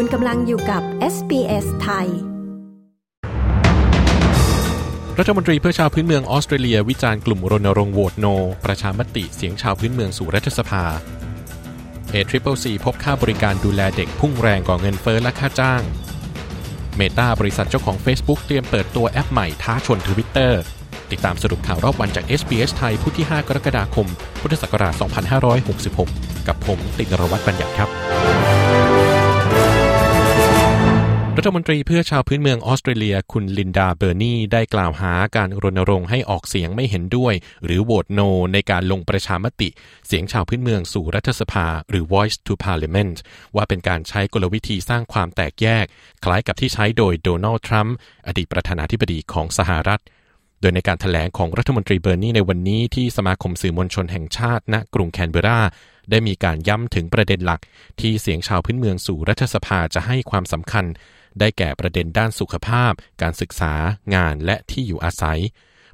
คุณกำลังอยู่กับ SBS ไทย รัฐมนตรีเพื่อชาวพื้นเมืองออสเตรเลีย วิจารณ์กลุ่มรณรงค์โหวต No ประชามติเสียงชาวพื้นเมืองสู่รัฐสภา ACCC พบค่าบริการดูแลเด็กพุ่งแรงกว่าเงินเฟ้อและค่าจ้าง เมตาบริษัทเจ้าของ Facebook เตรียมเปิดตัวแอปใหม่ท้าชนทวิตเตอร์ติดตามสรุปข่าวรอบวันจาก SBS ไทยพุธที่ 5 กรกฎาคม พุทธศักราช 2566 กับผม ตินรวัตรบัญญัติครับ รัฐมนตรีเพื่อชาวพื้นเมืองออสเตรเลีย คุณลินดาเบอร์นีได้กล่าวหาการรณรงค์ให้ออกเสียงไม่เห็นด้วย หรือโหวตโน ในการลงประชามติ เสียงชาวพื้นเมืองสู่รัฐสภา หรือ Voice to Parliament ว่าเป็นการใช้กลวิธีสร้างความแตกแยก คล้ายกับที่ใช้โดยโดนัลด์ทรัมป์อดีตประธานาธิบดีของสหรัฐ โดยในการถแถลงของรัฐมนตรีเบอร์นีในวันนี้ที่สมาคมสื่อมวลชนแห่งชาติณกรุงแคนเบราได้มีการย้ำถึงประเด็นหลัก ที่เสียงชาวพื้นเมืองสู่รัฐสภาจะให้ความสำคัญได้แก่ประเด็นด้านสุขภาพ การศึกษา งานและที่อยู่อาศัย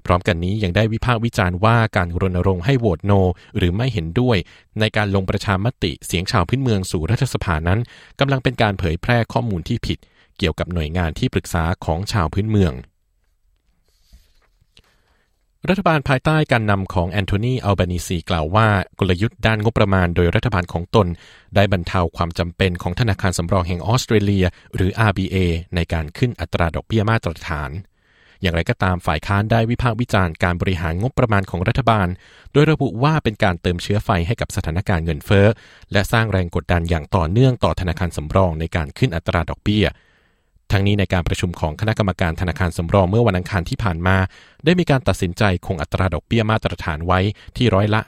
พร้อมกันนี้ยังได้วิพากษ์วิจารณ์ว่าการรณรงค์ให้โหวตโน หรือไม่เห็นด้วย ในการลงประชามติเสียงชาวพื้นเมืองสู่รัฐสภานั้นกำลังเป็นการเผยแพร่ข้อมูลที่ผิด เกี่ยวกับหน่วยงานที่ปรึกษาของชาวพื้นเมือง รัฐบาลภายใต้การนำของแอนโทนีอัลบานีซีกล่าวว่ากลยุทธ์ด้านงบประมาณโดยรัฐบาลของตน ได้บรรเทาความจำเป็นของธนาคารสำรองแห่งออสเตรเลีย หรือ RBA ในการขึ้นอัตราดอกเบี้ยมาตรฐาน อย่างไรก็ตามฝ่ายค้านได้วิพากษ์วิจารณ์การบริหารงบประมาณของรัฐบาล โดยระบุว่าเป็นการเติมเชื้อไฟให้กับสถานการณ์เงินเฟ้อ และสร้างแรงกดดันอย่างต่อเนื่องต่อธนาคารสำรองในการขึ้นอัตราดอกเบี้ย ทั้งนี้ในการประชุมของคณะกรรมการธนาคารสำรองเมื่อวันอังคารที่ผ่านมา ได้มีการตัดสินใจคงอัตราดอกเบี้ยมาตรฐานไว้ที่ร้อยละ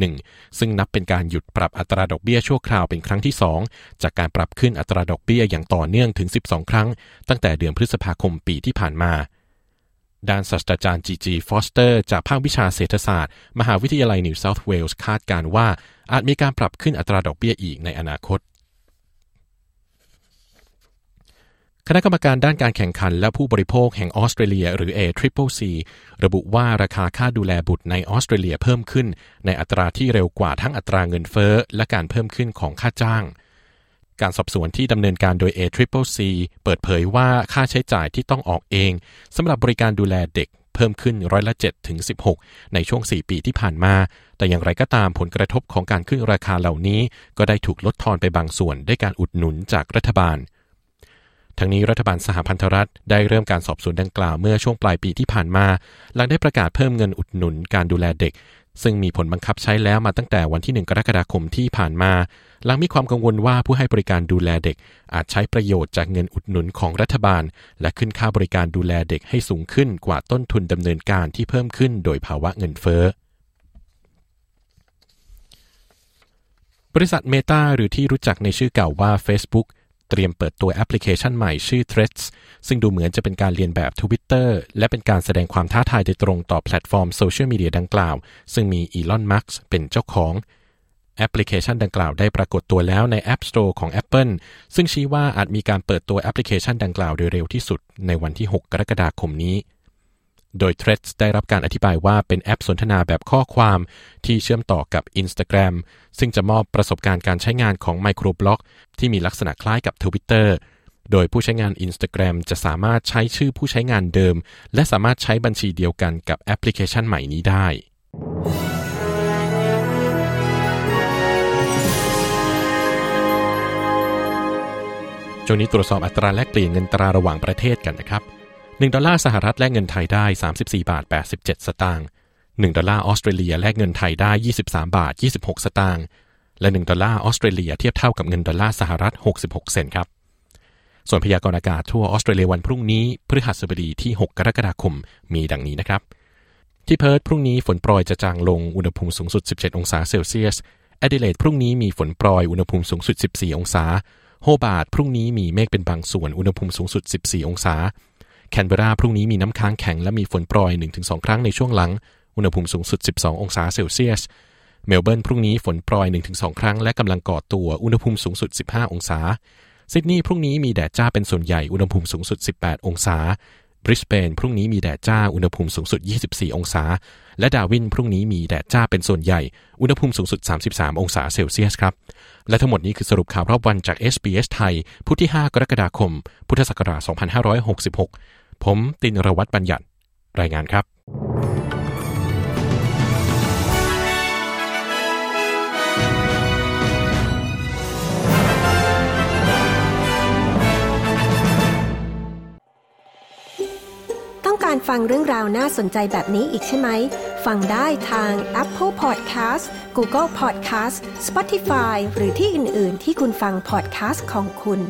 4.1 ซึ่งนับเป็นการหยุดปรับอัตราดอกเบี้ยชั่วคราวเป็นครั้งที่ 2 จากการปรับขึ้นอัตราดอกเบี้ยอย่างต่อเนื่องถึง 12 ครั้ง ตั้งแต่เดือนพฤษภาคมปีที่ผ่านมาด้านศาสตราจารย์จีจีฟอสเตอร์จากภาควิชาเศรษฐศาสตร์ มหาวิทยาลัยนิวเซาท์เวลส์คาดการณ์ว่า อาจมีการปรับขึ้นอัตราดอกเบี้ยอีกในอนาคต คณะกรรมการด้านการแข่งขันและผู้บริโภคแห่งออสเตรเลีย หรือ ACCC ระบุว่าราคาค่าดูแลบุตรในออสเตรเลียเพิ่มขึ้น ในอัตราที่เร็วกว่าทั้งอัตราเงินเฟ้อ และการเพิ่มขึ้นของค่าจ้าง การสอบสวนที่ดำเนินการโดย ACCC เปิดเผยว่าค่าใช้จ่ายที่ต้องออกเองสำหรับบริการดูแลเด็กเพิ่มขึ้นร้อยละ7ถึง16 ในช่วง 4 ปีที่ผ่านมา แต่อย่างไรก็ตามผลกระทบของการขึ้นราคาเหล่านี้ ก็ได้ถูกลดทอนไปบางส่วนด้วยการอุดหนุนจากรัฐบาล ทั้งนี้รัฐบาลสหพันธรัฐได้เริ่มการสอบสวนดังกล่าวเมื่อช่วงปลายปีที่ผ่านมา หลังได้ประกาศเพิ่มเงินอุดหนุนการดูแลเด็ก ซึ่งมีผลบังคับใช้แล้วมาตั้งแต่วันที่ 1 กรกฎาคมที่ผ่านมา หลังมีความกังวลว่าผู้ให้บริการดูแลเด็ก อาจใช้ประโยชน์จากเงินอุดหนุนของรัฐบาล และขึ้นค่าบริการดูแลเด็กให้สูงขึ้นกว่าต้นทุนดำเนินการที่เพิ่มขึ้นโดยภาวะเงินเฟ้อบริษัทเมตาหรือที่รู้จักในชื่อเก่าว่า Facebook เตรียมเปิดตัวแอปพลิเคชันใหม่ชื่อ Threads ซึ่งดูเหมือนจะเป็นการเลียนแบบ Twitter และเป็นการแสดงความท้าทายโดยตรงต่อแพลตฟอร์มโซเชียลมีเดียดังกล่าว ซึ่งมีอีลอนมัสก์เป็นเจ้าของแอปพลิเคชันดังกล่าวได้ปรากฏตัวแล้วใน App Store ของ Apple ซึ่งชี้ว่าอาจมีการเปิดตัวแอปพลิเคชันดังกล่าวโดยเร็วที่สุดในวันที่ 6 กรกฎาคมนี้ โดย Threads ได้รับการอธิบายว่าเป็นแอปสนทนาแบบข้อความที่เชื่อมต่อกับ Instagram ซึ่งจะมอบประสบการณ์การใช้งานของไมโครบล็อกที่มีลักษณะคล้ายกับ Twitter โดยผู้ใช้งาน Instagram จะสามารถใช้ชื่อผู้ใช้งานเดิม และสามารถใช้บัญชีเดียวกันกับแอปพลิเคชันใหม่นี้ได้ ช่วงนี้ตรวจสอบอัตราแลกเปลี่ยนเงินตราระหว่างประเทศกันนะครับ 1 ดอลลาร์สหรัฐแลกเงินไทยได้ 34 บาท 87 สตางค์1ดอลลาร์ออสเตรเลียแลกเงินไทยได้ 23 บาท 26 สตางค์และ 1 ดอลลาร์ออสเตรเลียเทียบเท่ากับเงินดอลลาร์สหรัฐ 66 เซนต์ครับ ส่วนพยากรณ์อากาศทั่วออสเตรเลียวันพรุ่งนี้พฤหัสบดีที่ 6 กรกฎาคมมีดังนี้นะครับ ที่เพิร์ธพรุ่งนี้ฝนโปรยจะจางลงอุณหภูมิสูงสุด 17 องศาเซลเซียสแอดิเลดพรุ่งนี้มีฝนโปรยอุณหภูมิสูงสุด 14 องศาโฮบาร์ตพรุ่งนี้มีเมฆเป็นบางส่วนอุณหภูมิสูงสุด 14 องศา แคนเบราพรุ่งนี้มีน้ำค้างแข็งและมีฝนโปรย 1-2 ครั้งในช่วงหลัง อุณหภูมิสูงสุด 12 องศาเซลเซียส เมลเบิร์นพรุ่งนี้ฝนโปรย 1-2 ครั้งและกำลังก่อตัว อุณหภูมิสูงสุด 15 องศา ซิดนีย์พรุ่งนี้มีแดดจ้าเป็นส่วนใหญ่ อุณหภูมิสูงสุด 18 องศา บริสเบนพรุ่งนี้มีแดดจ้า อุณหภูมิสูงสุด 24 องศา และดาร์วินพรุ่งนี้มีแดดจ้าเป็นส่วนใหญ่ อุณหภูมิสูงสุด 33 องศาเซลเซียสครับ และทั้งหมดนี้คือสรุปข่าวรอบวันจาก SBS ไทย พุธที่ 5 กรกฎาคม พุทธศักราช 2566 ผมตินรวัตรบัญญัติ รายงานครับ ต้องการฟังเรื่องราวน่าสนใจแบบนี้อีกใช่ไหม ฟังได้ทาง Apple Podcast Google Podcast Spotify หรือที่อื่น ๆ ที่คุณฟัง podcast ของคุณ